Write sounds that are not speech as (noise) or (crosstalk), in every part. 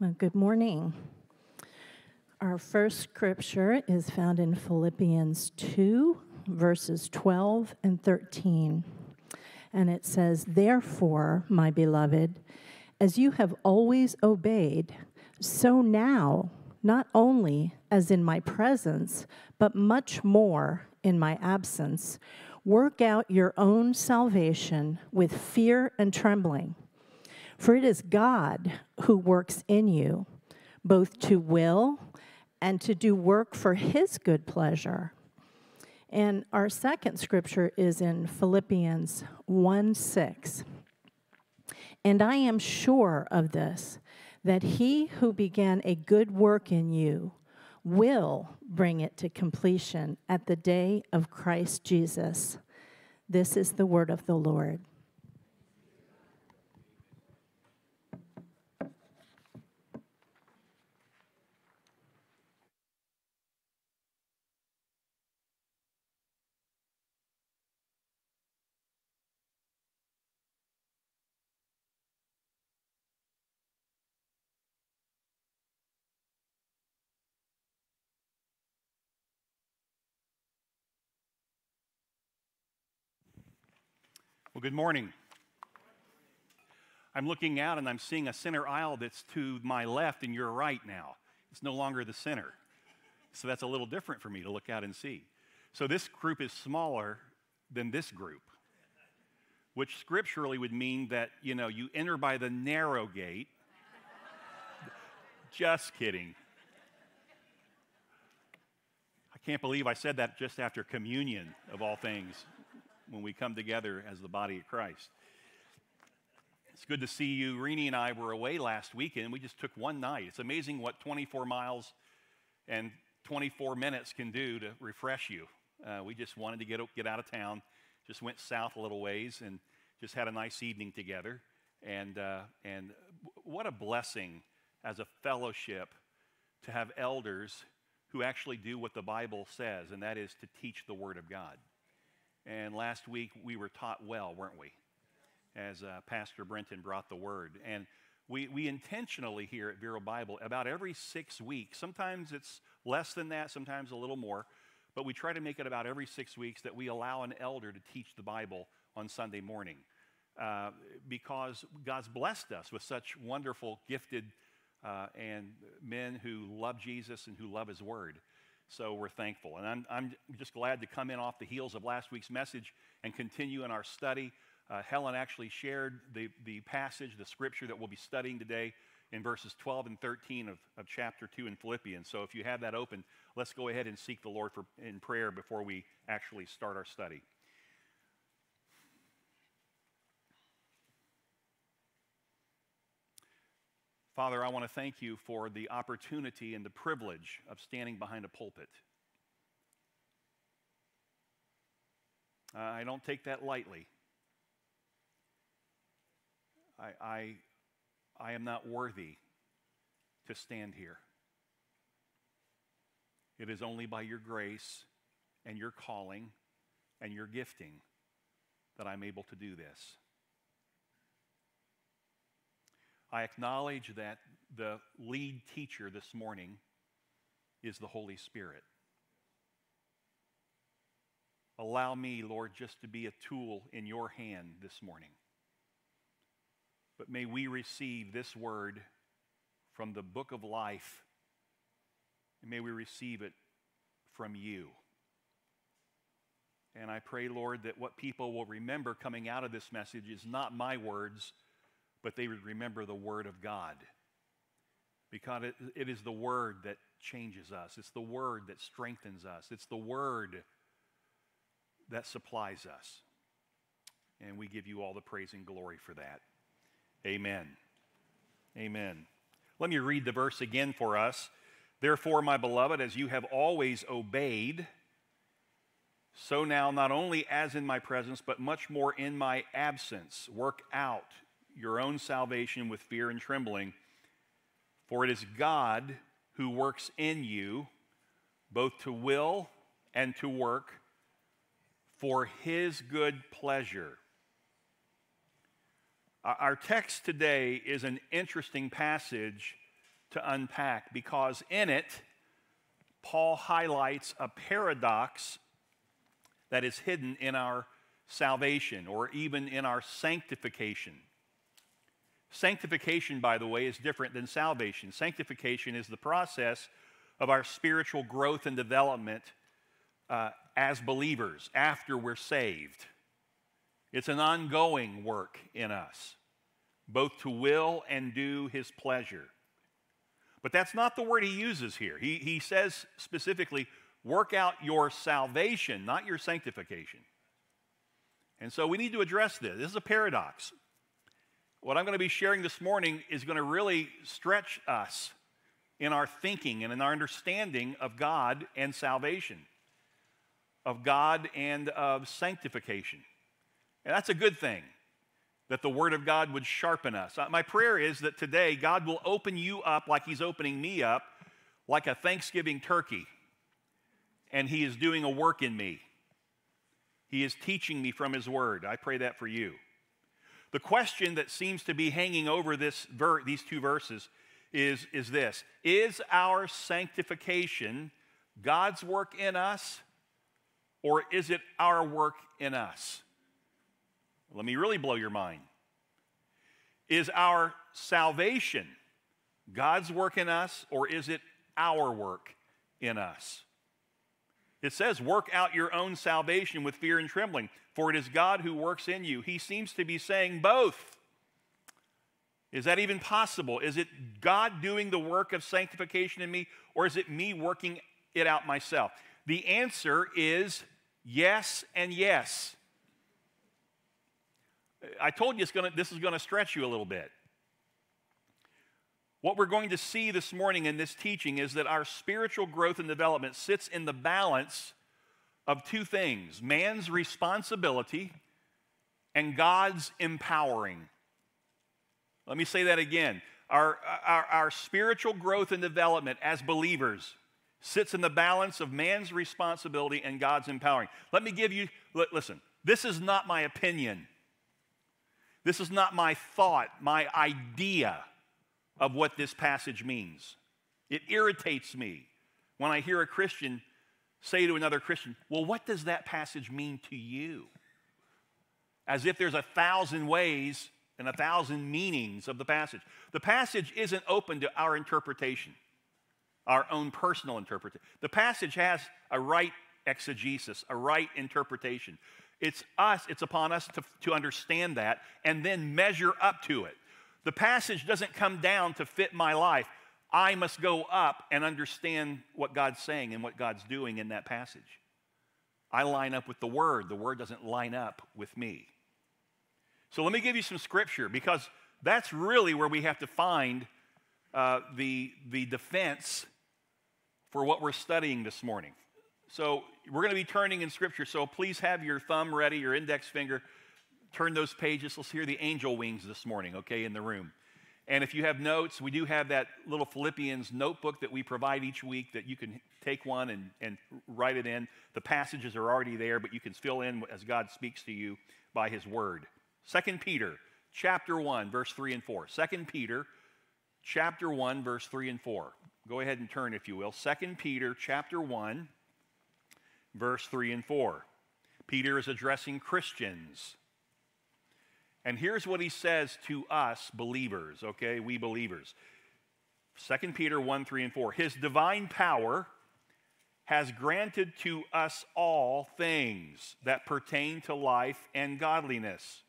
Well, good morning. Our first scripture is found in Philippians 2, verses 12 and 13. And it says, Therefore, my beloved, as you have always obeyed, so now, not only as in my presence, but much more in my absence, work out your own salvation with fear and trembling. For it is God who works in you, both to will and to do work for his good pleasure. And our second scripture is in Philippians 1 6. And I am sure of this, that he who began a good work in you will bring it to completion at the day of Christ Jesus. This is the word of the Lord. Good morning. I'm looking out and I'm seeing a center aisle that's to my left and your right now. It's no longer the center. So that's a little different for me to look out and see. So this group is smaller than this group, which scripturally would mean that, you know, you enter by the narrow gate. (laughs) just kidding. I can't believe I said that just after communion, of all things when we come together as the body of Christ. It's good to see you. Renee and I were away last weekend. We just took one night. It's amazing what 24 miles and 24 minutes can do to refresh you. Uh, we just wanted to get, get out of town, just went south a little ways and just had a nice evening together. And, uh, and what a blessing as a fellowship to have elders who actually do what the Bible says, and that is to teach the Word of God. And last week we were taught well, weren't we? As uh, Pastor Brenton brought the word. And we, we intentionally here at Vero Bible, about every six weeks, sometimes it's less than that, sometimes a little more, but we try to make it about every six weeks that we allow an elder to teach the Bible on Sunday morning. Uh, because God's blessed us with such wonderful, gifted, uh, and men who love Jesus and who love His Word. So we're thankful. And I'm, I'm just glad to come in off the heels of last week's message and continue in our study. Uh, Helen actually shared the, the passage, the scripture that we'll be studying today in verses 12 and 13 of, of chapter 2 in Philippians. So if you have that open, let's go ahead and seek the Lord for, in prayer before we actually start our study. Father, I want to thank you for the opportunity and the privilege of standing behind a pulpit. I don't take that lightly. I, I, I am not worthy to stand here. It is only by your grace and your calling and your gifting that I'm able to do this. I acknowledge that the lead teacher this morning is the Holy Spirit. Allow me, Lord, just to be a tool in your hand this morning. But may we receive this word from the book of life, and may we receive it from you. And I pray, Lord, that what people will remember coming out of this message is not my words but they would remember the Word of God. Because it, it is the Word that changes us, it's the Word that strengthens us, it's the Word that supplies us. And we give you all the praise and glory for that. Amen. Amen. Let me read the verse again for us. Therefore, my beloved, as you have always obeyed, so now, not only as in my presence, but much more in my absence, work out your own salvation with fear and trembling. For it is God who works in you both to will and to work for his good pleasure. Our text today is an interesting passage to unpack because in it, Paul highlights a paradox that is hidden in our salvation or even in our sanctification. Sanctification, by the way, is different than salvation. Sanctification is the process of our spiritual growth and development uh, as believers after we're saved. It's an ongoing work in us, both to will and do his pleasure. But that's not the word he uses here. He, he says specifically, work out your salvation, not your sanctification. And so we need to address this. This is a paradox. What I'm going to be sharing this morning is going to really stretch us in our thinking and in our understanding of God and salvation, of God and of sanctification. And that's a good thing that the Word of God would sharpen us. Uh, my prayer is that today God will open you up like He's opening me up, like a Thanksgiving turkey, and He is doing a work in me. He is teaching me from His Word. I pray that for you. The question that seems to be hanging over this ver- these two verses is, is this Is our sanctification God's work in us, or is it our work in us? Let me really blow your mind. Is our salvation God's work in us, or is it our work in us? It says, Work out your own salvation with fear and trembling, for it is God who works in you. He seems to be saying both. Is that even possible? Is it God doing the work of sanctification in me, or is it me working it out myself? The answer is yes and yes. I told you gonna, this is going to stretch you a little bit. What we're going to see this morning in this teaching is that our spiritual growth and development sits in the balance of two things man's responsibility and God's empowering. Let me say that again. Our, our, our, spiritual growth and development as believers sits in the balance of man's responsibility and God's empowering. Let me give you, listen, this is not my opinion. This is not my thought, my idea of what this passage means. It irritates me when I hear a Christian say to another Christian, Well, what does that passage mean to you? As if there's a thousand ways and a thousand meanings of the passage. The passage isn't open to our interpretation, our own personal interpretation. The passage has a right exegesis, a right interpretation. It's us, it's upon us to, to understand that and then measure up to it. The passage doesn't come down to fit my life. I must go up and understand what God's saying and what God's doing in that passage. I line up with the Word, the Word doesn't line up with me. So let me give you some scripture because that's really where we have to find uh, the, the defense for what we're studying this morning. So we're going to be turning in Scripture, so please have your thumb ready, your index finger. Turn those pages. Let's hear the angel wings this morning, okay, in the room. And if you have notes, we do have that little Philippians notebook that we provide each week that you can take one and, and write it in. The passages are already there, but you can fill in as God speaks to you by his word. 2 Peter chapter 1, verse 3 and 4. 2 Peter chapter 1, verse 3 and 4. Go ahead and turn, if you will. 2 Peter chapter 1, verse 3 and 4. Peter is addressing Christians. And here's what he says to us believers, okay, we believers. 2 Peter 1 3 and 4. His divine power has granted to us all things that pertain to life and godliness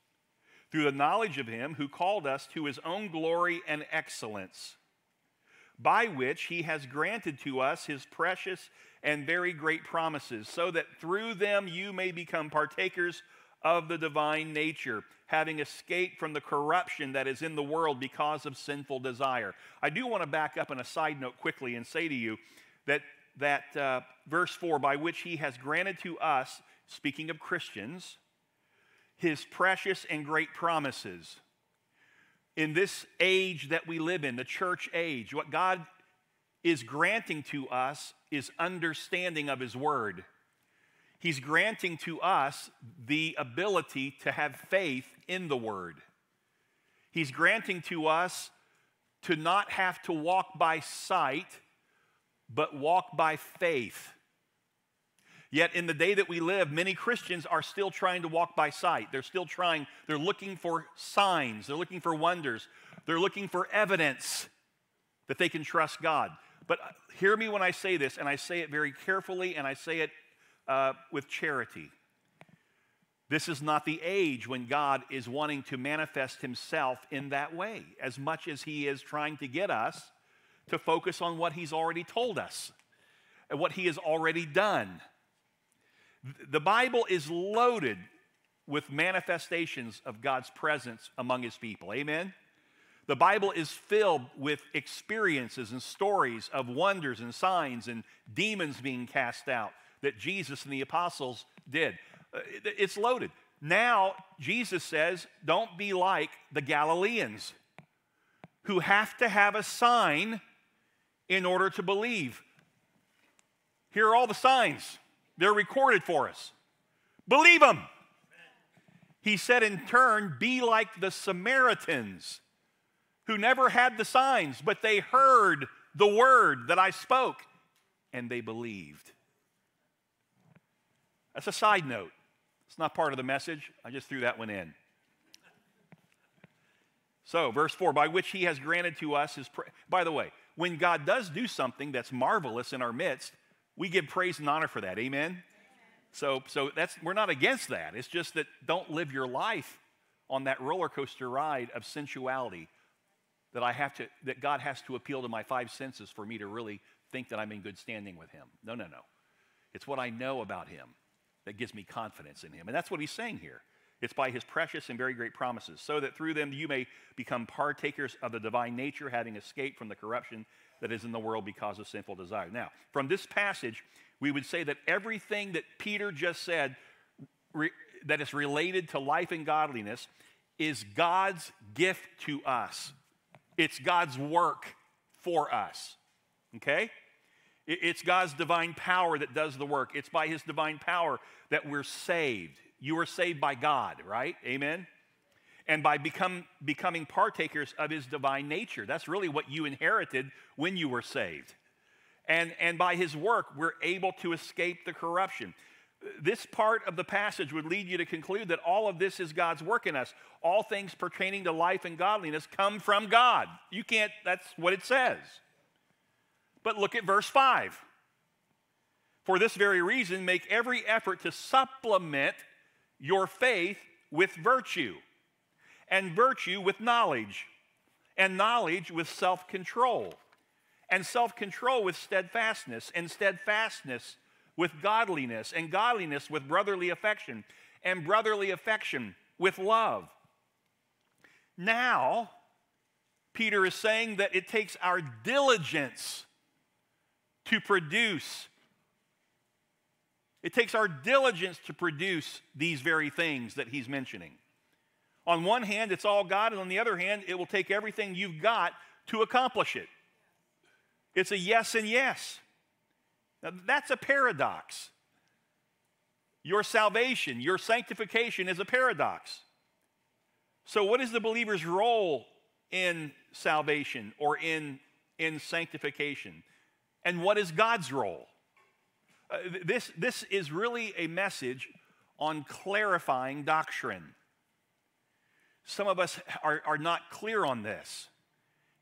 through the knowledge of him who called us to his own glory and excellence, by which he has granted to us his precious and very great promises, so that through them you may become partakers of the divine nature, having escaped from the corruption that is in the world because of sinful desire. I do want to back up on a side note quickly and say to you that, that uh, verse 4, by which he has granted to us, speaking of Christians, his precious and great promises. In this age that we live in, the church age, what God is granting to us is understanding of His Word. He's granting to us the ability to have faith in the Word. He's granting to us to not have to walk by sight, but walk by faith. Yet, in the day that we live, many Christians are still trying to walk by sight. They're still trying, they're looking for signs, they're looking for wonders, they're looking for evidence that they can trust God. But hear me when I say this, and I say it very carefully, and I say it uh, with charity. This is not the age when God is wanting to manifest himself in that way, as much as he is trying to get us to focus on what he's already told us and what he has already done. The Bible is loaded with manifestations of God's presence among his people. Amen? The Bible is filled with experiences and stories of wonders and signs and demons being cast out that Jesus and the apostles did. Uh, it's loaded. Now, Jesus says, don't be like the Galileans who have to have a sign in order to believe. Here are all the signs, they're recorded for us. Believe them. He said, in turn, be like the Samaritans who never had the signs, but they heard the word that I spoke and they believed. That's a side note. It's not part of the message. I just threw that one in. So, verse 4 by which he has granted to us his. Pra- By the way, when God does do something that's marvelous in our midst, we give praise and honor for that. Amen? So, so that's, we're not against that. It's just that don't live your life on that roller coaster ride of sensuality that I have to, that God has to appeal to my five senses for me to really think that I'm in good standing with Him. No, no, no. It's what I know about Him that gives me confidence in him. And that's what he's saying here. It's by his precious and very great promises, so that through them you may become partakers of the divine nature, having escaped from the corruption that is in the world because of sinful desire. Now, from this passage, we would say that everything that Peter just said re- that is related to life and godliness is God's gift to us. It's God's work for us. Okay? It's God's divine power that does the work. It's by His divine power that we're saved. You are saved by God, right? Amen? And by become, becoming partakers of His divine nature. That's really what you inherited when you were saved. And, and by His work, we're able to escape the corruption. This part of the passage would lead you to conclude that all of this is God's work in us. All things pertaining to life and godliness come from God. You can't, that's what it says. But look at verse 5. For this very reason, make every effort to supplement your faith with virtue, and virtue with knowledge, and knowledge with self control, and self control with steadfastness, and steadfastness with godliness, and godliness with brotherly affection, and brotherly affection with love. Now, Peter is saying that it takes our diligence to produce. It takes our diligence to produce these very things that he's mentioning. On one hand, it's all God, and on the other hand, it will take everything you've got to accomplish it. It's a yes and yes. Now, that's a paradox. Your salvation, your sanctification is a paradox. So, what is the believer's role in salvation or in, in sanctification? And what is God's role? Uh, this, this is really a message on clarifying doctrine. Some of us are, are not clear on this.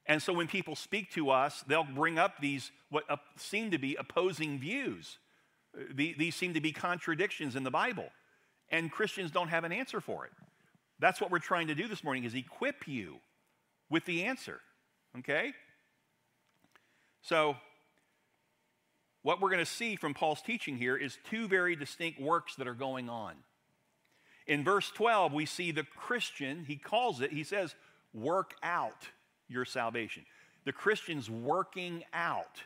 And so when people speak to us, they'll bring up these what seem to be opposing views. Uh, the, these seem to be contradictions in the Bible. And Christians don't have an answer for it. That's what we're trying to do this morning is equip you with the answer. Okay? So what we're going to see from Paul's teaching here is two very distinct works that are going on. In verse 12, we see the Christian, he calls it, he says, work out your salvation. The Christian's working out.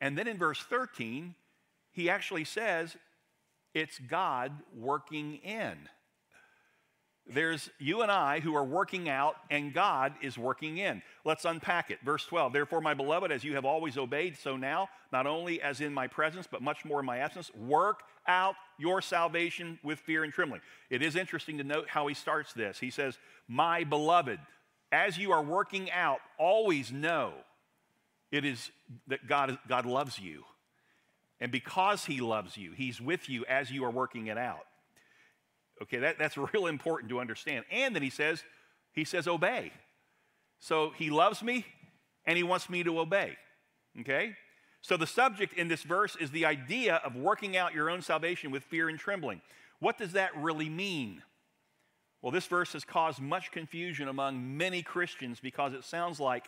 And then in verse 13, he actually says, it's God working in. There's you and I who are working out, and God is working in. Let's unpack it. Verse 12 Therefore, my beloved, as you have always obeyed, so now, not only as in my presence, but much more in my absence, work out your salvation with fear and trembling. It is interesting to note how he starts this. He says, My beloved. as you are working out, always know it is that God, God loves you. And because He loves you, He's with you as you are working it out. Okay, that, that's (laughs) real important to understand. And then He says, He says, obey. So He loves me and He wants me to obey. Okay? So the subject in this verse is the idea of working out your own salvation with fear and trembling. What does that really mean? Well, this verse has caused much confusion among many Christians because it sounds like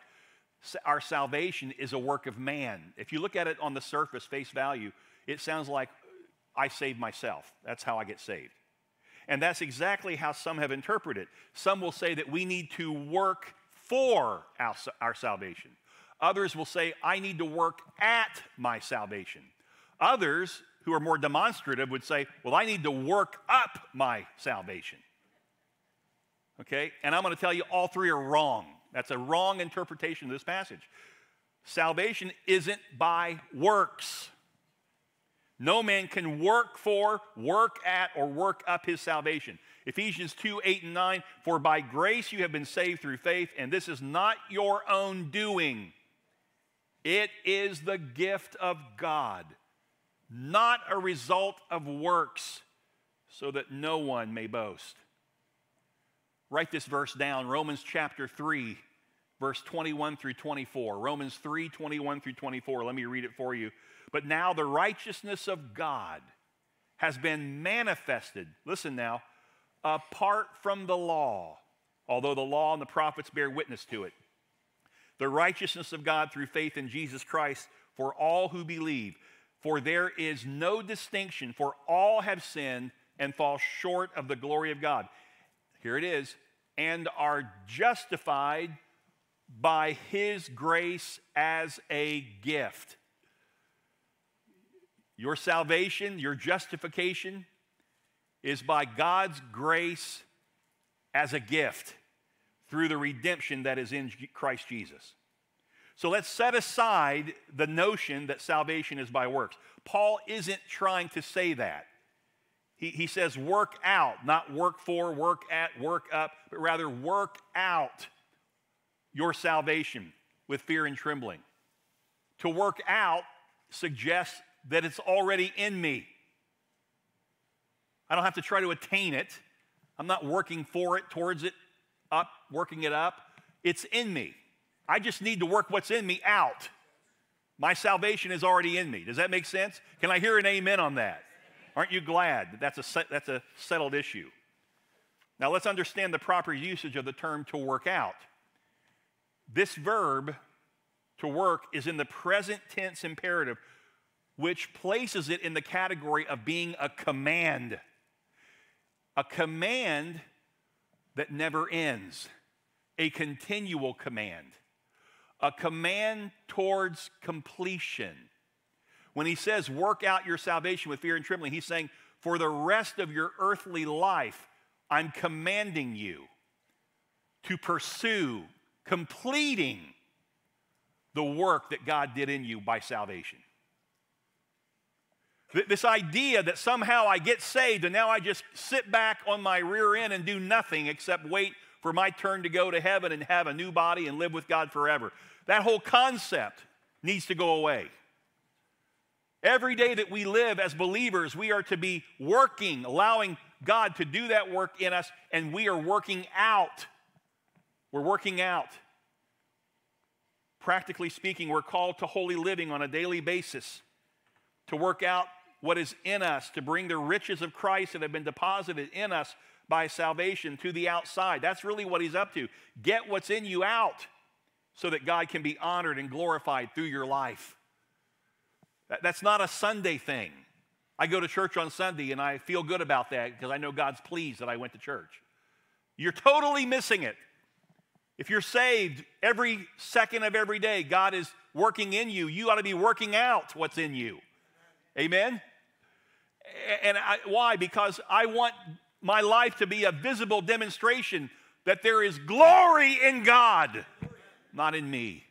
our salvation is a work of man. If you look at it on the surface, face value, it sounds like I save myself. That's how I get saved. And that's exactly how some have interpreted. it. Some will say that we need to work for our, our salvation. Others will say, I need to work at my salvation. Others, who are more demonstrative, would say, Well, I need to work up my salvation. Okay? And I'm going to tell you, all three are wrong. That's a wrong interpretation of this passage. Salvation isn't by works. No man can work for, work at, or work up his salvation. Ephesians 2 8 and 9, for by grace you have been saved through faith, and this is not your own doing. It is the gift of God, not a result of works, so that no one may boast. Write this verse down Romans chapter 3, verse 21 through 24. Romans 3, 21 through 24. Let me read it for you. But now the righteousness of God has been manifested, listen now, apart from the law, although the law and the prophets bear witness to it. The righteousness of God through faith in Jesus Christ for all who believe. For there is no distinction, for all have sinned and fall short of the glory of God. Here it is, and are justified by his grace as a gift. Your salvation, your justification is by God's grace as a gift through the redemption that is in Christ Jesus. So let's set aside the notion that salvation is by works. Paul isn't trying to say that. He, he says work out, not work for, work at, work up, but rather work out your salvation with fear and trembling. To work out suggests that it's already in me. I don't have to try to attain it. I'm not working for it, towards it, up, working it up. It's in me. I just need to work what's in me out. My salvation is already in me. Does that make sense? Can I hear an amen on that? Aren't you glad that that's a, that's a settled issue? Now let's understand the proper usage of the term to work out. This verb, to work, is in the present tense imperative, which places it in the category of being a command. A command that never ends, a continual command, a command towards completion. When he says, work out your salvation with fear and trembling, he's saying, for the rest of your earthly life, I'm commanding you to pursue completing the work that God did in you by salvation. This idea that somehow I get saved and now I just sit back on my rear end and do nothing except wait for my turn to go to heaven and have a new body and live with God forever. That whole concept needs to go away. Every day that we live as believers, we are to be working, allowing God to do that work in us, and we are working out. We're working out. Practically speaking, we're called to holy living on a daily basis, to work out what is in us, to bring the riches of Christ that have been deposited in us by salvation to the outside. That's really what he's up to. Get what's in you out so that God can be honored and glorified through your life. That's not a Sunday thing. I go to church on Sunday and I feel good about that because I know God's pleased that I went to church. You're totally missing it. If you're saved every second of every day, God is working in you. You ought to be working out what's in you. Amen? And I, why? Because I want my life to be a visible demonstration that there is glory in God, not in me.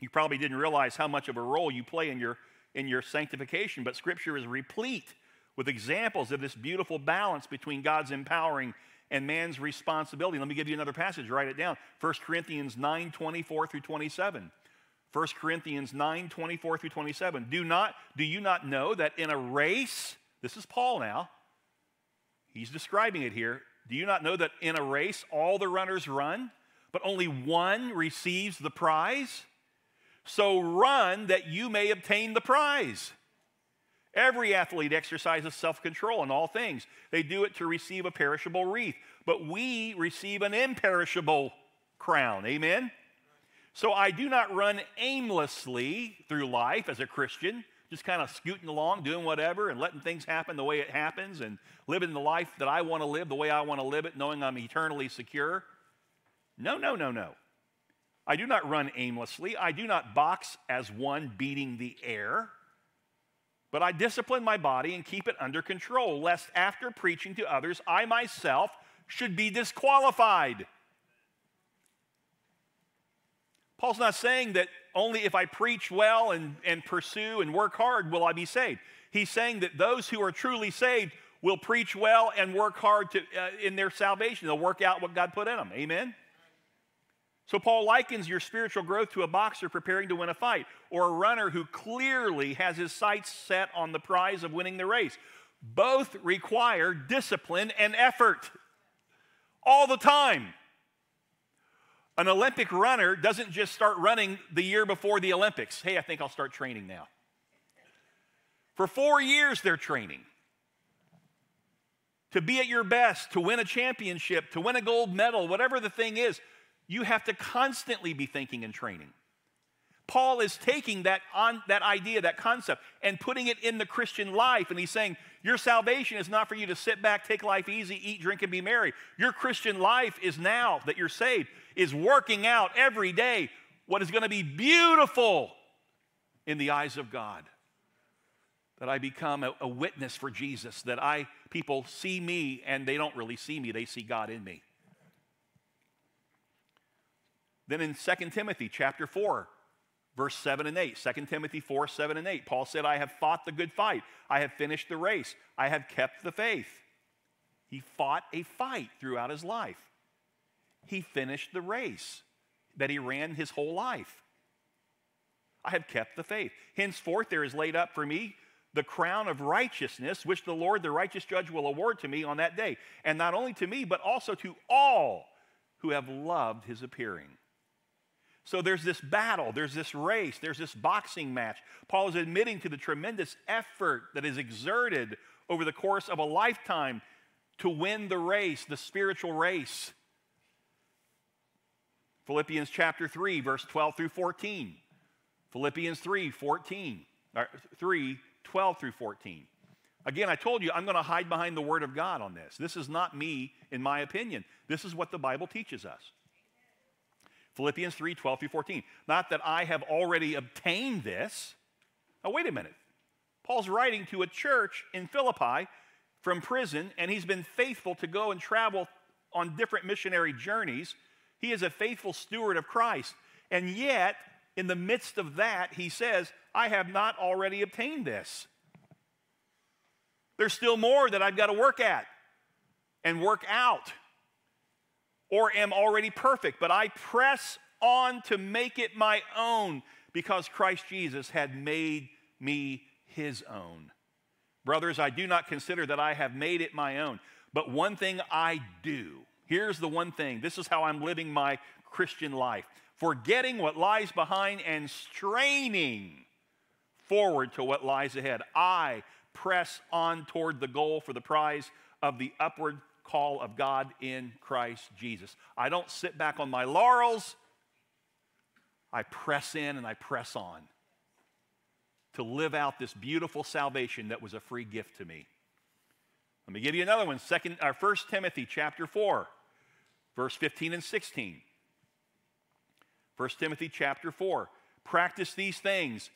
You probably didn't realize how much of a role you play in your, in your sanctification, but Scripture is replete with examples of this beautiful balance between God's empowering and man's responsibility. Let me give you another passage, write it down. 1 Corinthians 9 24 through 27. 1 Corinthians 9 24 through 27. Do, not, do you not know that in a race, this is Paul now, he's describing it here. Do you not know that in a race all the runners run, but only one receives the prize? So run that you may obtain the prize. Every athlete exercises self control in all things. They do it to receive a perishable wreath, but we receive an imperishable crown. Amen? So I do not run aimlessly through life as a Christian, just kind of scooting along, doing whatever, and letting things happen the way it happens, and living the life that I want to live the way I want to live it, knowing I'm eternally secure. No, no, no, no. I do not run aimlessly. I do not box as one beating the air. But I discipline my body and keep it under control, lest after preaching to others, I myself should be disqualified. Paul's not saying that only if I preach well and, and pursue and work hard will I be saved. He's saying that those who are truly saved will preach well and work hard to, uh, in their salvation. They'll work out what God put in them. Amen? So, Paul likens your spiritual growth to a boxer preparing to win a fight or a runner who clearly has his sights set on the prize of winning the race. Both require discipline and effort all the time. An Olympic runner doesn't just start running the year before the Olympics. Hey, I think I'll start training now. For four years, they're training. To be at your best, to win a championship, to win a gold medal, whatever the thing is, you have to constantly be thinking and training. Paul is taking that, on, that idea, that concept, and putting it in the Christian life. And he's saying, Your salvation is not for you to sit back, take life easy, eat, drink, and be merry. Your Christian life is now that you're saved, is working out every day what is going to be beautiful in the eyes of God. That I become a, a witness for Jesus, that I people see me and they don't really see me, they see God in me. Then in 2 Timothy chapter 4, verse 7 and 8, 2 Timothy 4, 7 and 8, Paul said, I have fought the good fight. I have finished the race. I have kept the faith. He fought a fight throughout his life. He finished the race that he ran his whole life. I have kept the faith. Henceforth, there is laid up for me the crown of righteousness, which the Lord, the righteous judge, will award to me on that day. And not only to me, but also to all who have loved his appearing. So there's this battle, there's this race, there's this boxing match. Paul is admitting to the tremendous effort that is exerted over the course of a lifetime to win the race, the spiritual race. Philippians chapter 3, verse 12 through 14. Philippians 3, 14. Uh, 3, 12 through 14. Again, I told you I'm going to hide behind the Word of God on this. This is not me, in my opinion. This is what the Bible teaches us. Philippians 3 12 through 14. Not that I have already obtained this. Now, wait a minute. Paul's writing to a church in Philippi from prison, and he's been faithful to go and travel on different missionary journeys. He is a faithful steward of Christ. And yet, in the midst of that, he says, I have not already obtained this. There's still more that I've got to work at and work out or am already perfect, but I press on to make it my own because Christ Jesus had made me his own. Brothers, I do not consider that I have made it my own, but one thing I do. Here's the one thing this is how I'm living my Christian life forgetting what lies behind and straining forward to what lies ahead. I press on toward the goal for the prize of the upward call of God in Christ Jesus. I don't sit back on my laurels. I press in and I press on to live out this beautiful salvation that was a free gift to me. Let me give you another one. Second, our First Timothy chapter 4, verse 15 and 16. 1 Timothy chapter 4. Practice these things,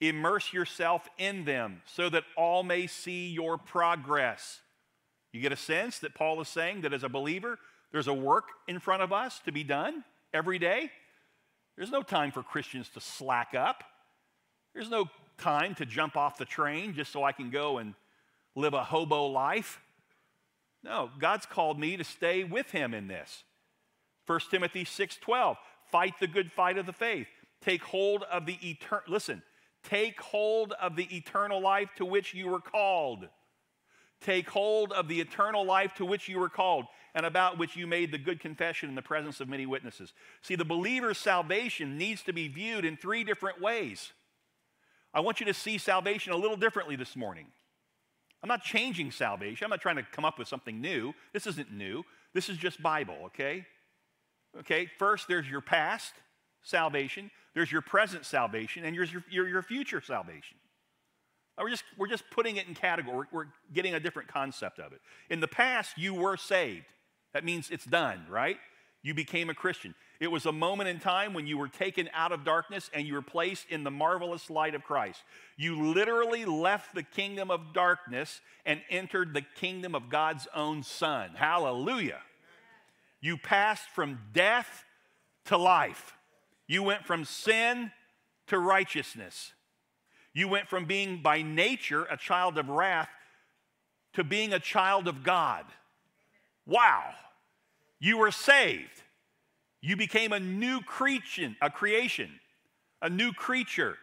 immerse yourself in them, so that all may see your progress. You get a sense that Paul is saying that as a believer, there's a work in front of us to be done every day. There's no time for Christians to slack up. There's no time to jump off the train just so I can go and live a hobo life. No, God's called me to stay with him in this. 1 Timothy 6:12, fight the good fight of the faith. Take hold of the eternal listen, take hold of the eternal life to which you were called. Take hold of the eternal life to which you were called and about which you made the good confession in the presence of many witnesses. See, the believer's salvation needs to be viewed in three different ways. I want you to see salvation a little differently this morning. I'm not changing salvation. I'm not trying to come up with something new. This isn't new. This is just Bible, okay? Okay, first there's your past salvation, there's your present salvation, and there's your, your, your future salvation. We're just, we're just putting it in category. We're getting a different concept of it. In the past, you were saved. That means it's done, right? You became a Christian. It was a moment in time when you were taken out of darkness and you were placed in the marvelous light of Christ. You literally left the kingdom of darkness and entered the kingdom of God's own Son. Hallelujah. You passed from death to life. You went from sin to righteousness. You went from being by nature a child of wrath to being a child of God. Wow. You were saved. You became a new creation, a creation, a new creature.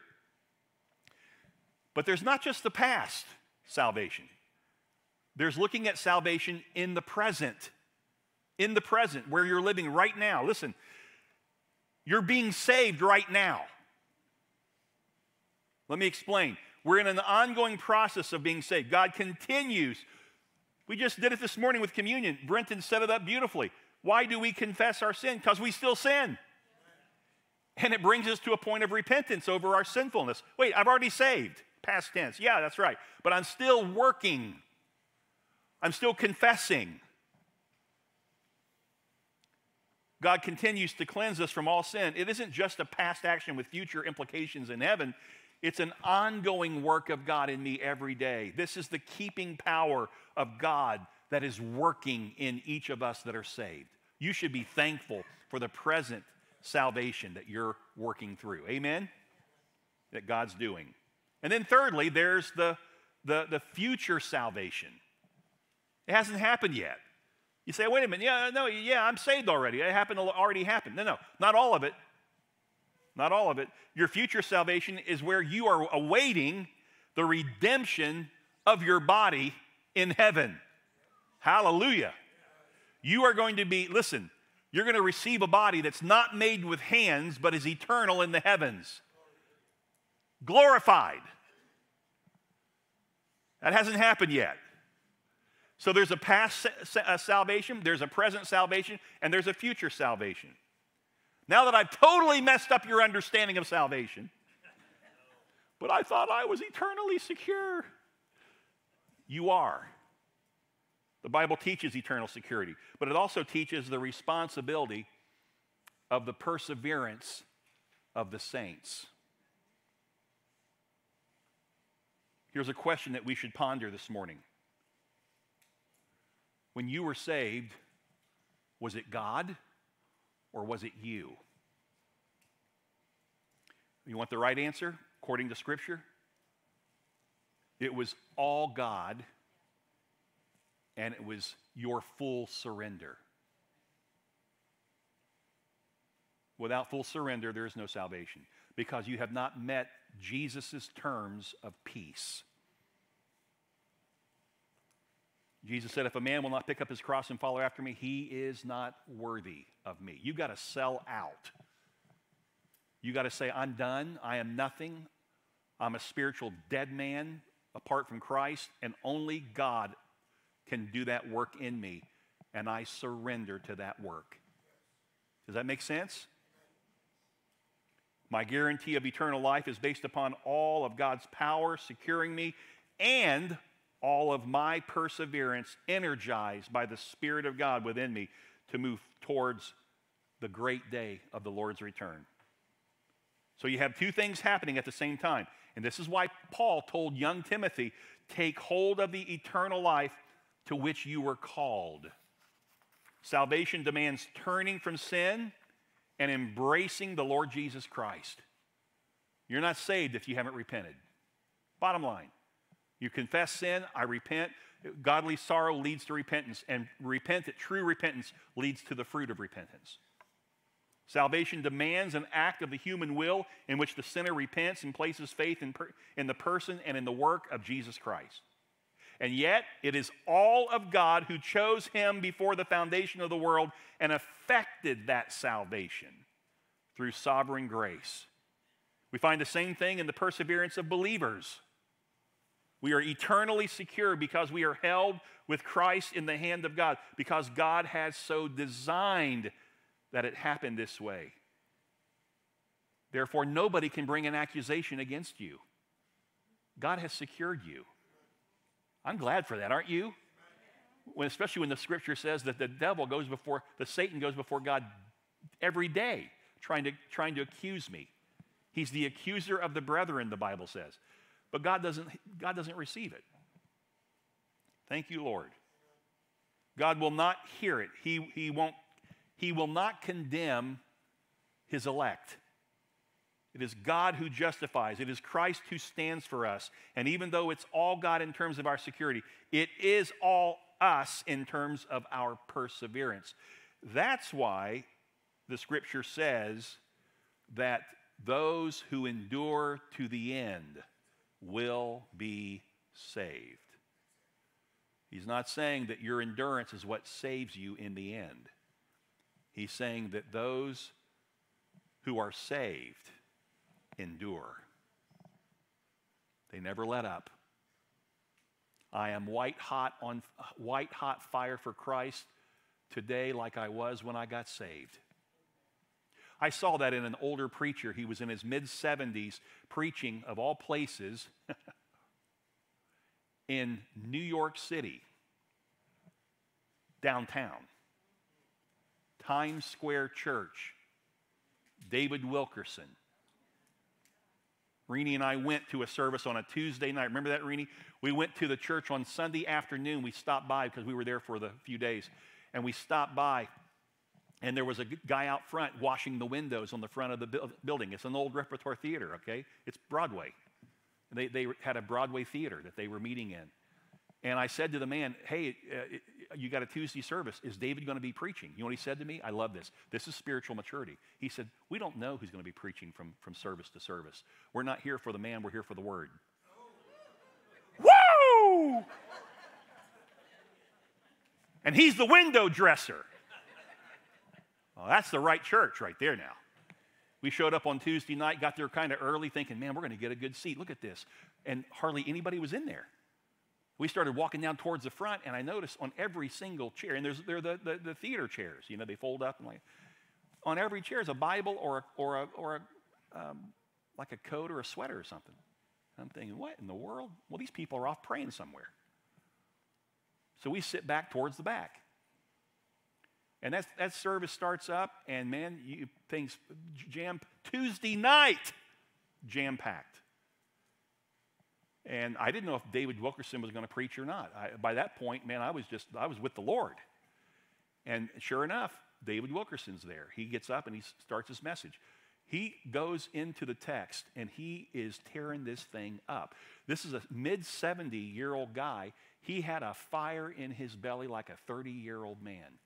But there's not just the past salvation. There's looking at salvation in the present. In the present, where you're living right now. Listen, you're being saved right now. Let me explain. We're in an ongoing process of being saved. God continues. We just did it this morning with communion. Brenton set it up beautifully. Why do we confess our sin? Because we still sin. And it brings us to a point of repentance over our sinfulness. Wait, I've already saved. Past tense. Yeah, that's right. But I'm still working. I'm still confessing. God continues to cleanse us from all sin. It isn't just a past action with future implications in heaven, it's an ongoing work of God in me every day. This is the keeping power of God that is working in each of us that are saved. You should be thankful for the present salvation that you're working through. Amen? That God's doing. And then, thirdly, there's the, the, the future salvation. It hasn't happened yet. You say, wait a minute, yeah, no, yeah, I'm saved already. It happened already happened. No, no, not all of it. Not all of it. Your future salvation is where you are awaiting the redemption of your body in heaven. Hallelujah. You are going to be, listen, you're going to receive a body that's not made with hands, but is eternal in the heavens. Glorified. That hasn't happened yet. So there's a past uh, salvation, there's a present salvation, and there's a future salvation. Now that I've totally messed up your understanding of salvation, but I thought I was eternally secure. You are. The Bible teaches eternal security, but it also teaches the responsibility of the perseverance of the saints. Here's a question that we should ponder this morning. When you were saved, was it God or was it you? You want the right answer according to Scripture? It was all God, and it was your full surrender. Without full surrender, there is no salvation because you have not met Jesus' terms of peace. Jesus said, If a man will not pick up his cross and follow after me, he is not worthy of me. You got to sell out. You got to say, I'm done. I am nothing. I'm a spiritual dead man apart from Christ, and only God can do that work in me, and I surrender to that work. Does that make sense? My guarantee of eternal life is based upon all of God's power securing me and all of my perseverance energized by the Spirit of God within me to move towards the great day of the Lord's return. So you have two things happening at the same time. And this is why Paul told young Timothy take hold of the eternal life to which you were called. Salvation demands turning from sin and embracing the Lord Jesus Christ. You're not saved if you haven't repented. Bottom line. You confess sin, I repent. Godly sorrow leads to repentance, and repent, at true repentance leads to the fruit of repentance. Salvation demands an act of the human will in which the sinner repents and places faith in, per, in the person and in the work of Jesus Christ. And yet, it is all of God who chose him before the foundation of the world and effected that salvation through sovereign grace. We find the same thing in the perseverance of believers. We are eternally secure because we are held with Christ in the hand of God, because God has so designed that it happened this way. Therefore, nobody can bring an accusation against you. God has secured you. I'm glad for that, aren't you? When, especially when the scripture says that the devil goes before, the Satan goes before God every day trying to, trying to accuse me. He's the accuser of the brethren, the Bible says. But God doesn't, God doesn't receive it. Thank you, Lord. God will not hear it. He, he won't he will not condemn his elect. It is God who justifies. It is Christ who stands for us. And even though it's all God in terms of our security, it is all us in terms of our perseverance. That's why the scripture says that those who endure to the end will be saved. He's not saying that your endurance is what saves you in the end. He's saying that those who are saved endure. They never let up. I am white hot on white hot fire for Christ today like I was when I got saved. I saw that in an older preacher. He was in his mid 70s preaching of all places (laughs) in New York City downtown. Times Square Church, David Wilkerson. Rini and I went to a service on a Tuesday night. Remember that, Rini? We went to the church on Sunday afternoon. We stopped by because we were there for the few days. And we stopped by, and there was a guy out front washing the windows on the front of the building. It's an old repertoire theater, okay? It's Broadway. They, they had a Broadway theater that they were meeting in. And I said to the man, Hey, uh, you got a Tuesday service. Is David going to be preaching? You know what he said to me? I love this. This is spiritual maturity. He said, We don't know who's going to be preaching from, from service to service. We're not here for the man, we're here for the word. Woo! And he's the window dresser. Well, that's the right church right there now. We showed up on Tuesday night, got there kind of early, thinking, man, we're going to get a good seat. Look at this. And hardly anybody was in there we started walking down towards the front, and I noticed on every single chair, and there's they're the, the, the theater chairs, you know, they fold up and like, on every chair is a Bible or a, or a, or a um, like a coat or a sweater or something. I'm thinking, what in the world? Well, these people are off praying somewhere. So we sit back towards the back. And that, that service starts up, and man, you, things jam Tuesday night, jam packed. And I didn't know if David Wilkerson was going to preach or not. I, by that point, man, I was just, I was with the Lord. And sure enough, David Wilkerson's there. He gets up and he starts his message. He goes into the text and he is tearing this thing up. This is a mid 70 year old guy. He had a fire in his belly like a 30 year old man.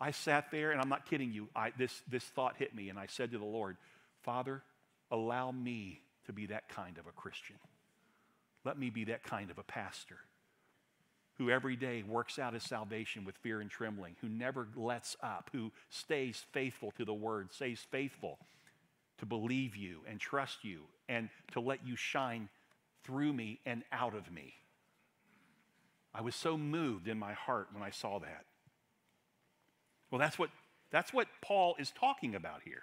I sat there, and I'm not kidding you. I, this, this thought hit me, and I said to the Lord, Father, allow me to be that kind of a Christian. Let me be that kind of a pastor who every day works out his salvation with fear and trembling, who never lets up, who stays faithful to the word, stays faithful to believe you and trust you and to let you shine through me and out of me. I was so moved in my heart when I saw that. Well, that's what, that's what Paul is talking about here.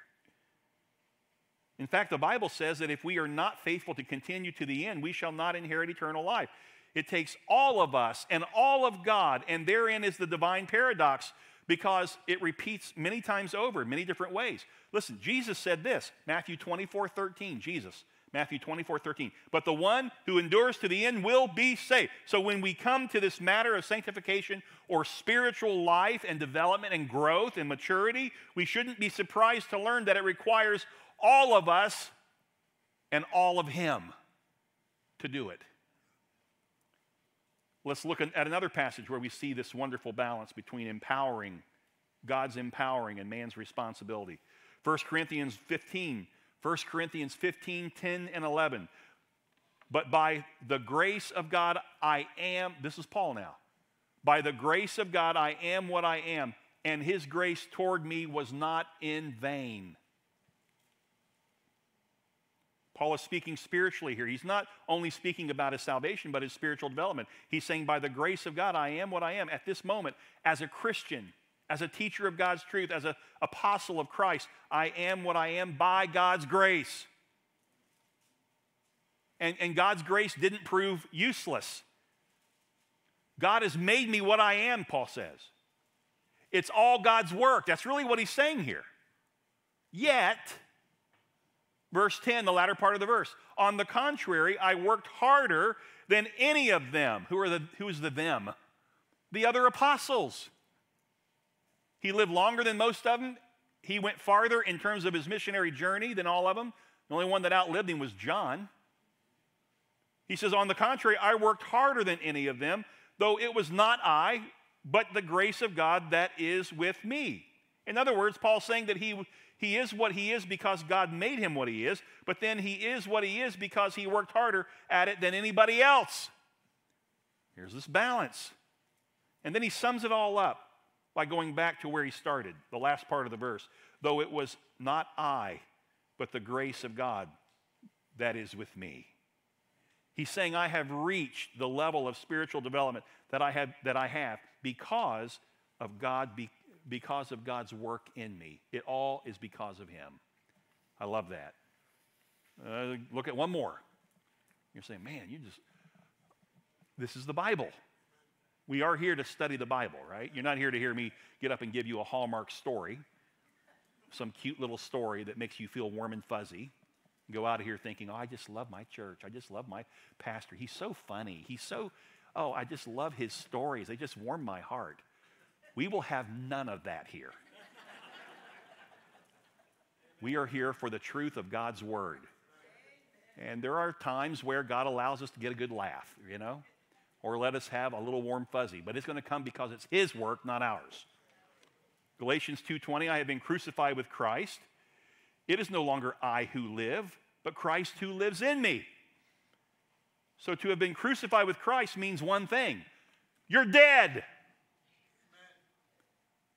In fact, the Bible says that if we are not faithful to continue to the end, we shall not inherit eternal life. It takes all of us and all of God, and therein is the divine paradox because it repeats many times over many different ways. Listen, Jesus said this Matthew 24 13. Jesus, Matthew 24 13. But the one who endures to the end will be saved. So when we come to this matter of sanctification or spiritual life and development and growth and maturity, we shouldn't be surprised to learn that it requires all of us and all of Him to do it. let's look at another passage where we see this wonderful balance between empowering, God's empowering, and man's responsibility. 1 Corinthians 15, 1 Corinthians 15, 10, and 11. But by the grace of God, I am, this is Paul now. By the grace of God, I am what I am, and his grace toward me was not in vain. Paul is speaking spiritually here. He's not only speaking about his salvation, but his spiritual development. He's saying, By the grace of God, I am what I am at this moment as a Christian, as a teacher of God's truth, as an apostle of Christ. I am what I am by God's grace. And, and God's grace didn't prove useless. God has made me what I am, Paul says. It's all God's work. That's really what he's saying here. Yet, Verse 10, the latter part of the verse. On the contrary, I worked harder than any of them. Who are the who is the them? The other apostles. He lived longer than most of them. He went farther in terms of his missionary journey than all of them. The only one that outlived him was John. He says, On the contrary, I worked harder than any of them, though it was not I, but the grace of God that is with me. In other words, Paul's saying that he, he is what he is because God made him what he is, but then he is what he is because he worked harder at it than anybody else. Here's this balance. And then he sums it all up by going back to where he started, the last part of the verse. Though it was not I, but the grace of God that is with me. He's saying, I have reached the level of spiritual development that I have, that I have because of God because of God's work in me. It all is because of Him. I love that. Uh, look at one more. You're saying, man, you just, this is the Bible. We are here to study the Bible, right? You're not here to hear me get up and give you a Hallmark story, some cute little story that makes you feel warm and fuzzy. Go out of here thinking, oh, I just love my church. I just love my pastor. He's so funny. He's so, oh, I just love his stories. They just warm my heart. We will have none of that here. We are here for the truth of God's word. And there are times where God allows us to get a good laugh, you know, or let us have a little warm fuzzy, but it's going to come because it's his work, not ours. Galatians 2:20 I have been crucified with Christ. It is no longer I who live, but Christ who lives in me. So to have been crucified with Christ means one thing. You're dead.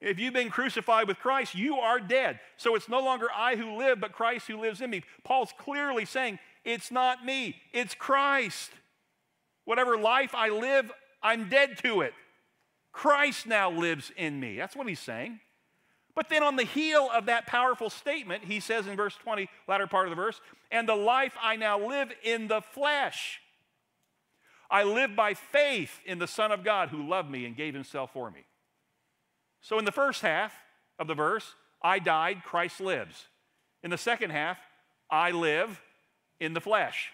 If you've been crucified with Christ, you are dead. So it's no longer I who live, but Christ who lives in me. Paul's clearly saying, it's not me, it's Christ. Whatever life I live, I'm dead to it. Christ now lives in me. That's what he's saying. But then on the heel of that powerful statement, he says in verse 20, latter part of the verse, and the life I now live in the flesh. I live by faith in the Son of God who loved me and gave himself for me. So in the first half of the verse, I died, Christ lives. In the second half, I live in the flesh.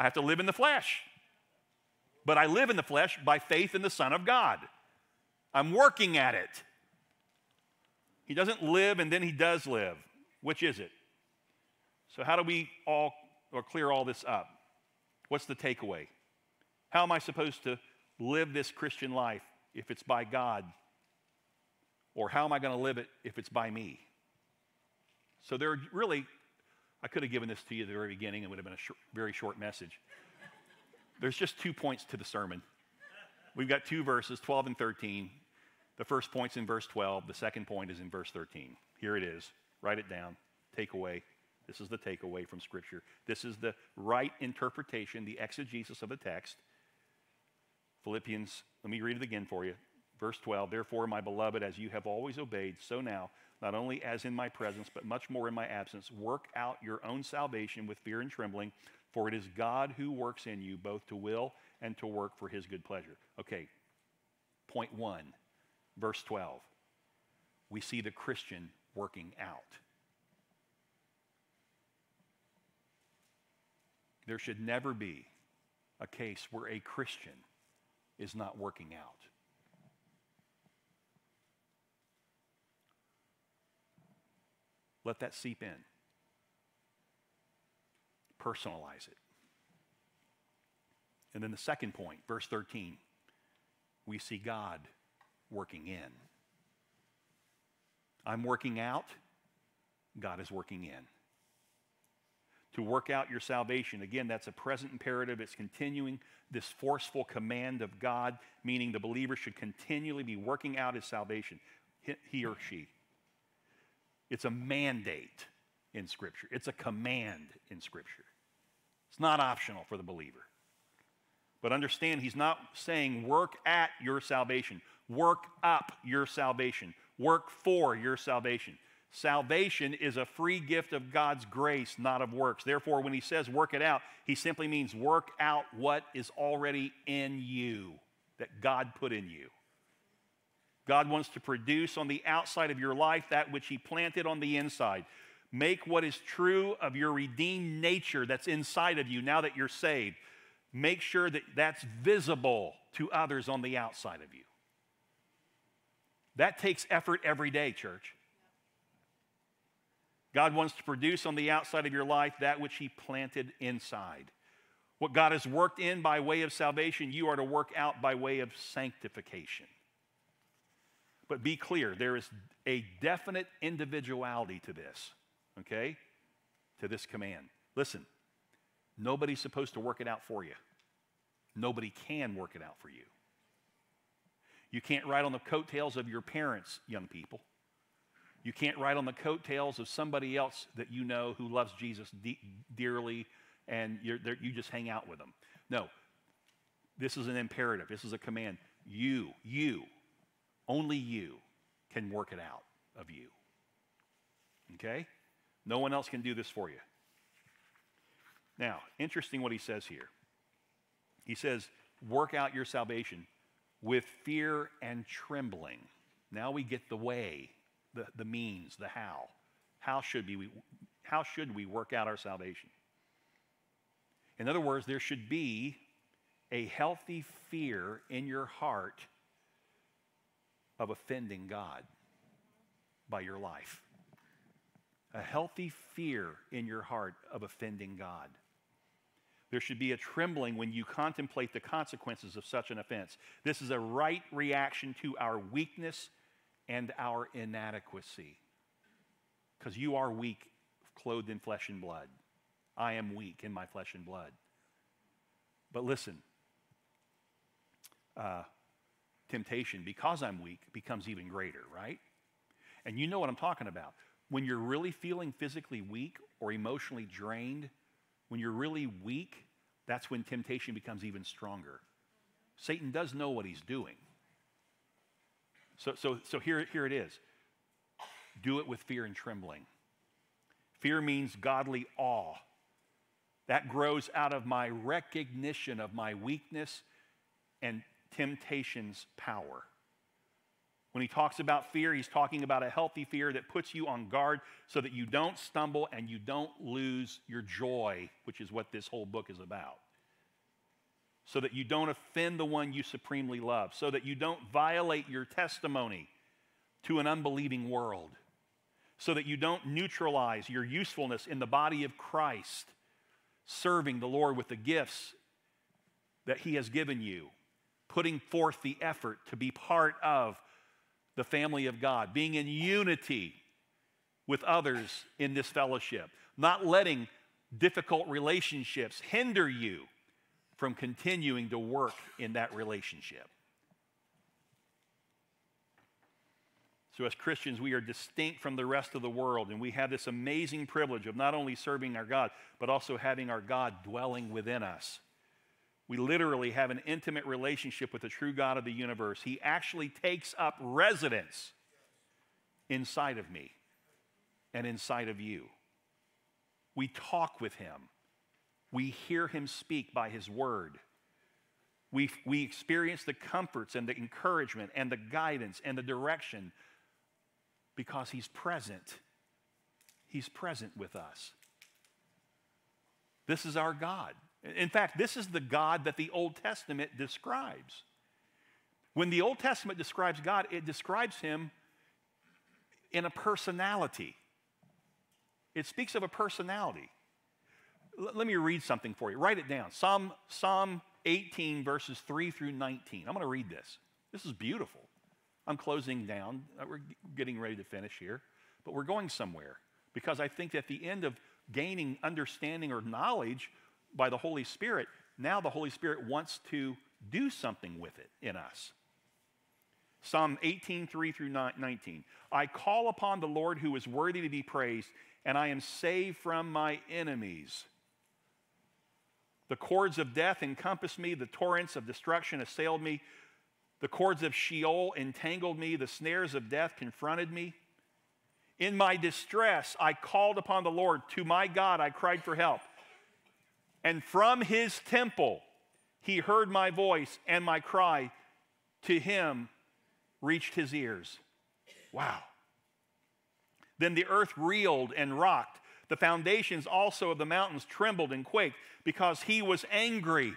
I have to live in the flesh. But I live in the flesh by faith in the Son of God. I'm working at it. He doesn't live and then he does live. Which is it? So, how do we all or clear all this up? What's the takeaway? How am I supposed to live this Christian life if it's by God? Or how am I going to live it if it's by me? So there are really, I could have given this to you at the very beginning. It would have been a short, very short message. There's just two points to the sermon. We've got two verses, 12 and 13. The first point's in verse 12. The second point is in verse 13. Here it is. Write it down. Takeaway. This is the takeaway from Scripture. This is the right interpretation, the exegesis of the text. Philippians, let me read it again for you. Verse 12, therefore, my beloved, as you have always obeyed, so now, not only as in my presence, but much more in my absence, work out your own salvation with fear and trembling, for it is God who works in you both to will and to work for his good pleasure. Okay, point one, verse 12. We see the Christian working out. There should never be a case where a Christian is not working out. Let that seep in. Personalize it. And then the second point, verse 13, we see God working in. I'm working out, God is working in. To work out your salvation, again, that's a present imperative. It's continuing this forceful command of God, meaning the believer should continually be working out his salvation, he or she. It's a mandate in Scripture, it's a command in Scripture. It's not optional for the believer. But understand, he's not saying work at your salvation, work up your salvation, work for your salvation. Salvation is a free gift of God's grace, not of works. Therefore, when he says work it out, he simply means work out what is already in you, that God put in you. God wants to produce on the outside of your life that which he planted on the inside. Make what is true of your redeemed nature that's inside of you now that you're saved. Make sure that that's visible to others on the outside of you. That takes effort every day, church. God wants to produce on the outside of your life that which He planted inside. What God has worked in by way of salvation, you are to work out by way of sanctification. But be clear, there is a definite individuality to this, okay? To this command. Listen, nobody's supposed to work it out for you, nobody can work it out for you. You can't ride on the coattails of your parents, young people. You can't ride on the coattails of somebody else that you know who loves Jesus de- dearly and you just hang out with them. No, this is an imperative. This is a command. You, you, only you can work it out of you. Okay? No one else can do this for you. Now, interesting what he says here. He says, work out your salvation with fear and trembling. Now we get the way the, the means, the how. How should, we, how should we work out our salvation? In other words, there should be a healthy fear in your heart of offending God by your life. A healthy fear in your heart of offending God. There should be a trembling when you contemplate the consequences of such an offense. This is a right reaction to our weakness and our inadequacy. Because you are weak, clothed in flesh and blood. I am weak in my flesh and blood. But listen, uh, temptation, because I'm weak, becomes even greater, right? And you know what I'm talking about. When you're really feeling physically weak or emotionally drained, when you're really weak, that's when temptation becomes even stronger. Satan does know what he's doing. So, so, so here, here it is do it with fear and trembling. Fear means godly awe. That grows out of my recognition of my weakness and temptation's power. When he talks about fear, he's talking about a healthy fear that puts you on guard so that you don't stumble and you don't lose your joy, which is what this whole book is about. So that you don't offend the one you supremely love, so that you don't violate your testimony to an unbelieving world, so that you don't neutralize your usefulness in the body of Christ, serving the Lord with the gifts that He has given you, putting forth the effort to be part of the family of God, being in unity with others in this fellowship, not letting difficult relationships hinder you from continuing to work in that relationship. So, as Christians, we are distinct from the rest of the world, and we have this amazing privilege of not only serving our God, but also having our God dwelling within us. We literally have an intimate relationship with the true God of the universe. He actually takes up residence inside of me and inside of you. We talk with Him. We hear him speak by his word. We, we experience the comforts and the encouragement and the guidance and the direction because he's present. He's present with us. This is our God. In fact, this is the God that the Old Testament describes. When the Old Testament describes God, it describes him in a personality. It speaks of a personality let me read something for you. Write it down. Psalm, Psalm 18, verses 3 through 19. I'm going to read this. This is beautiful. I'm closing down. Uh, we're getting ready to finish here, but we're going somewhere because I think at the end of gaining understanding or knowledge by the Holy Spirit, now the Holy Spirit wants to do something with it in us. Psalm 18, 3 through 19. I call upon the Lord who is worthy to be praised, and I am saved from my enemies. The cords of death encompassed me, the torrents of destruction assailed me. The cords of Sheol entangled me, the snares of death confronted me. In my distress, I called upon the Lord. To my God, I cried for help. And from his temple, he heard my voice, and my cry to him reached his ears. Wow. Then the earth reeled and rocked. The foundations also of the mountains trembled and quaked because he was angry.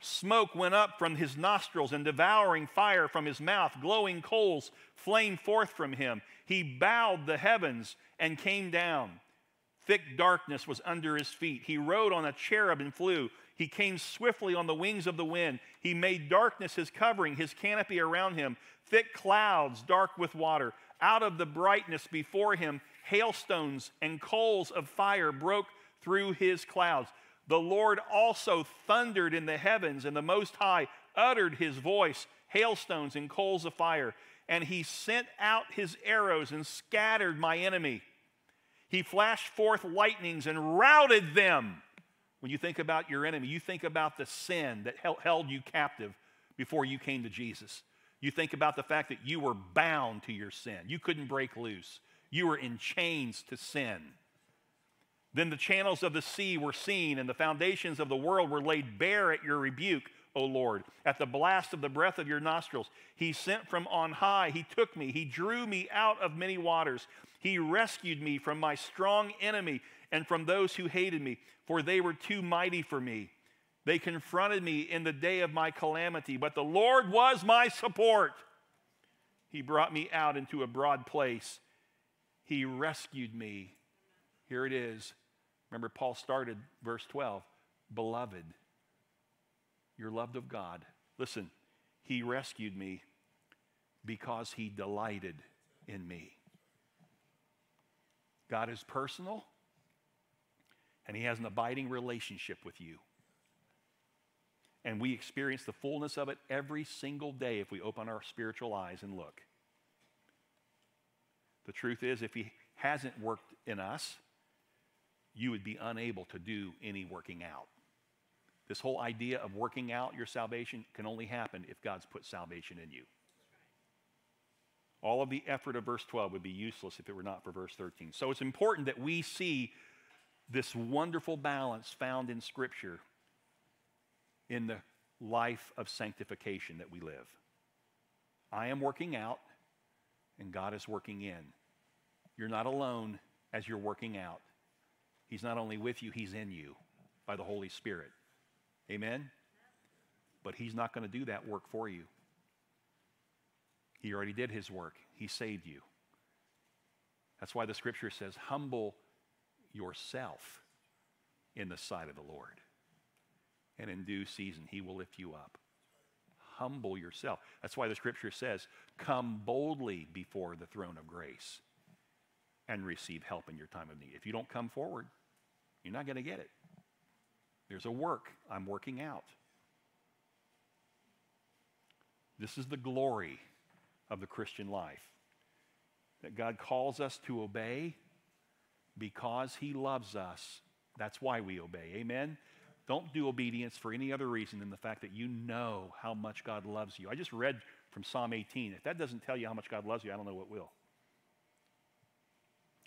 Smoke went up from his nostrils and devouring fire from his mouth. Glowing coals flamed forth from him. He bowed the heavens and came down. Thick darkness was under his feet. He rode on a cherub and flew. He came swiftly on the wings of the wind. He made darkness his covering, his canopy around him, thick clouds dark with water. Out of the brightness before him, hailstones and coals of fire broke through his clouds. The Lord also thundered in the heavens, and the Most High uttered his voice, hailstones and coals of fire. And he sent out his arrows and scattered my enemy. He flashed forth lightnings and routed them. When you think about your enemy, you think about the sin that held you captive before you came to Jesus. You think about the fact that you were bound to your sin. You couldn't break loose. You were in chains to sin. Then the channels of the sea were seen, and the foundations of the world were laid bare at your rebuke, O Lord, at the blast of the breath of your nostrils. He sent from on high, He took me, He drew me out of many waters. He rescued me from my strong enemy and from those who hated me, for they were too mighty for me. They confronted me in the day of my calamity, but the Lord was my support. He brought me out into a broad place. He rescued me. Here it is. Remember, Paul started verse 12 Beloved, you're loved of God. Listen, He rescued me because He delighted in me. God is personal, and He has an abiding relationship with you. And we experience the fullness of it every single day if we open our spiritual eyes and look. The truth is, if He hasn't worked in us, you would be unable to do any working out. This whole idea of working out your salvation can only happen if God's put salvation in you. All of the effort of verse 12 would be useless if it were not for verse 13. So it's important that we see this wonderful balance found in Scripture in the life of sanctification that we live. I am working out, and God is working in. You're not alone as you're working out. He's not only with you, He's in you by the Holy Spirit. Amen? But He's not going to do that work for you. He already did His work, He saved you. That's why the scripture says, humble yourself in the sight of the Lord. And in due season, He will lift you up. Humble yourself. That's why the scripture says, come boldly before the throne of grace and receive help in your time of need. If you don't come forward, you're not going to get it. There's a work I'm working out. This is the glory of the Christian life that God calls us to obey because He loves us. That's why we obey. Amen? Don't do obedience for any other reason than the fact that you know how much God loves you. I just read from Psalm 18. If that doesn't tell you how much God loves you, I don't know what will.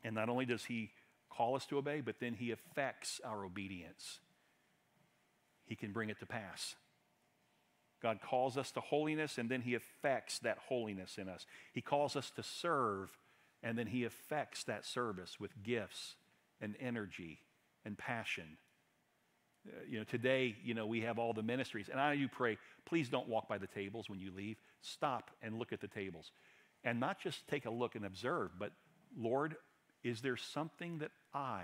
And not only does He call us to obey, but then He affects our obedience. He can bring it to pass. God calls us to holiness, and then He affects that holiness in us. He calls us to serve, and then He affects that service with gifts and energy and passion. Uh, you know, today, you know, we have all the ministries, and I do pray, please don't walk by the tables when you leave. Stop and look at the tables. And not just take a look and observe, but Lord, is there something that I,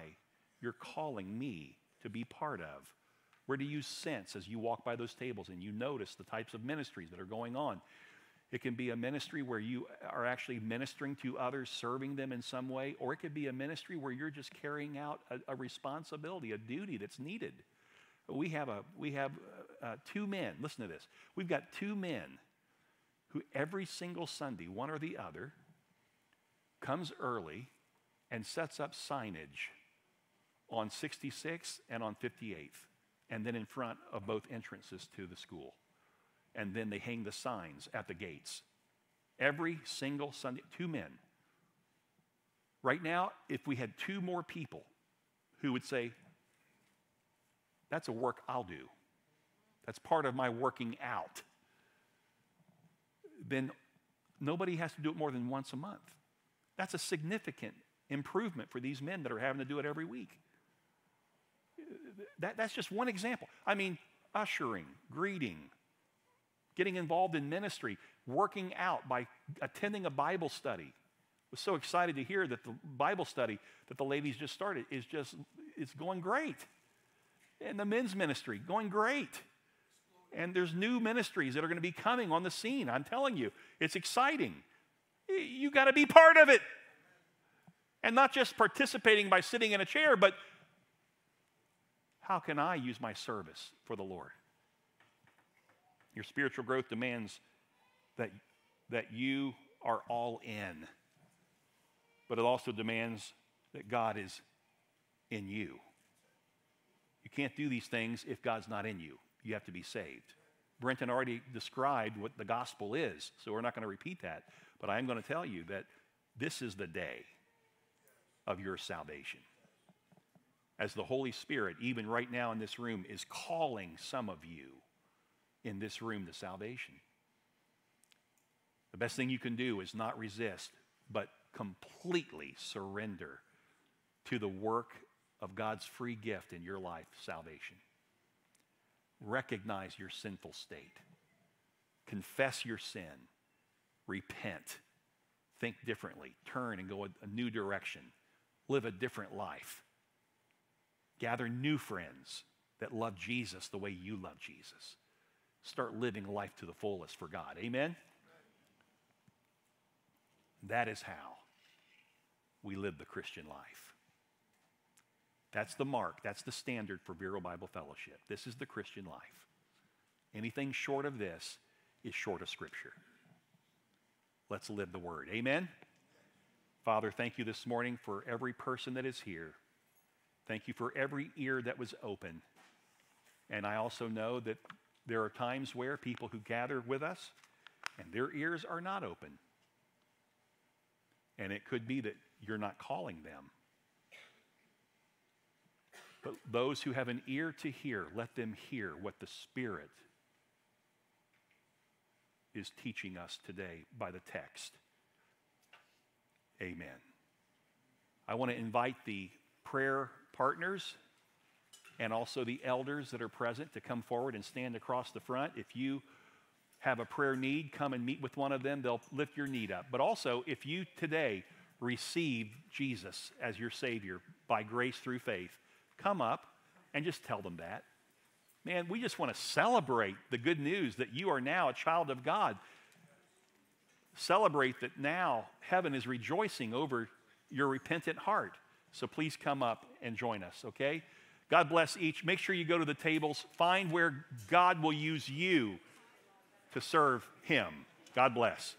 you're calling me to be part of Where do you sense as you walk by those tables and you notice the types of ministries that are going on? It can be a ministry where you are actually ministering to others, serving them in some way, or it could be a ministry where you're just carrying out a, a responsibility, a duty that's needed. We have, a, we have uh, uh, two men, listen to this. We've got two men who every single Sunday, one or the other, comes early and sets up signage on 66 and on 58th, and then in front of both entrances to the school and then they hang the signs at the gates. Every single Sunday, two men. Right now, if we had two more people who would say, That's a work I'll do, that's part of my working out, then nobody has to do it more than once a month. That's a significant improvement for these men that are having to do it every week. That, that's just one example. I mean, ushering, greeting, getting involved in ministry, working out by attending a Bible study. I was so excited to hear that the Bible study that the ladies just started is just it's going great. And the men's ministry going great. And there's new ministries that are going to be coming on the scene. I'm telling you, it's exciting. You got to be part of it. And not just participating by sitting in a chair, but how can I use my service for the Lord? Your spiritual growth demands that, that you are all in, but it also demands that God is in you. You can't do these things if God's not in you. You have to be saved. Brenton already described what the gospel is, so we're not going to repeat that. But I am going to tell you that this is the day of your salvation. As the Holy Spirit, even right now in this room, is calling some of you in this room to salvation. The best thing you can do is not resist, but completely surrender to the work of God's free gift in your life, salvation. Recognize your sinful state. Confess your sin. Repent. Think differently. Turn and go a, new direction. Live a different life. Gather new friends that love Jesus the way you love Jesus start living life to the fullest for God. Amen? That is how we live the Christian life. That's the mark, that's the standard for Vero Bible Fellowship. This is the Christian life. Anything short of this is short of Scripture. Let's live the Word. Amen? Father, thank you this morning for every person that is here. Thank you for every ear that was open. And I also know that there are times where people who gather with us and their ears are not open. And it could be that you're not calling them. But those who have an ear to hear, let them hear what the Spirit is teaching us today by the text. Amen. I want to invite the prayer partners and also the elders that are present to come forward and stand across the front. If you have a prayer need, come and meet with one of them. They'll lift your need up. But also, if you today receive Jesus as your Savior by grace through faith, come up and just tell them that. Man, we just want to celebrate the good news that you are now a child of God. Celebrate that now heaven is rejoicing over your repentant heart. So please come up and join us, okay? God bless each. Make sure you go to the tables. Find where God will use you to serve Him. God bless.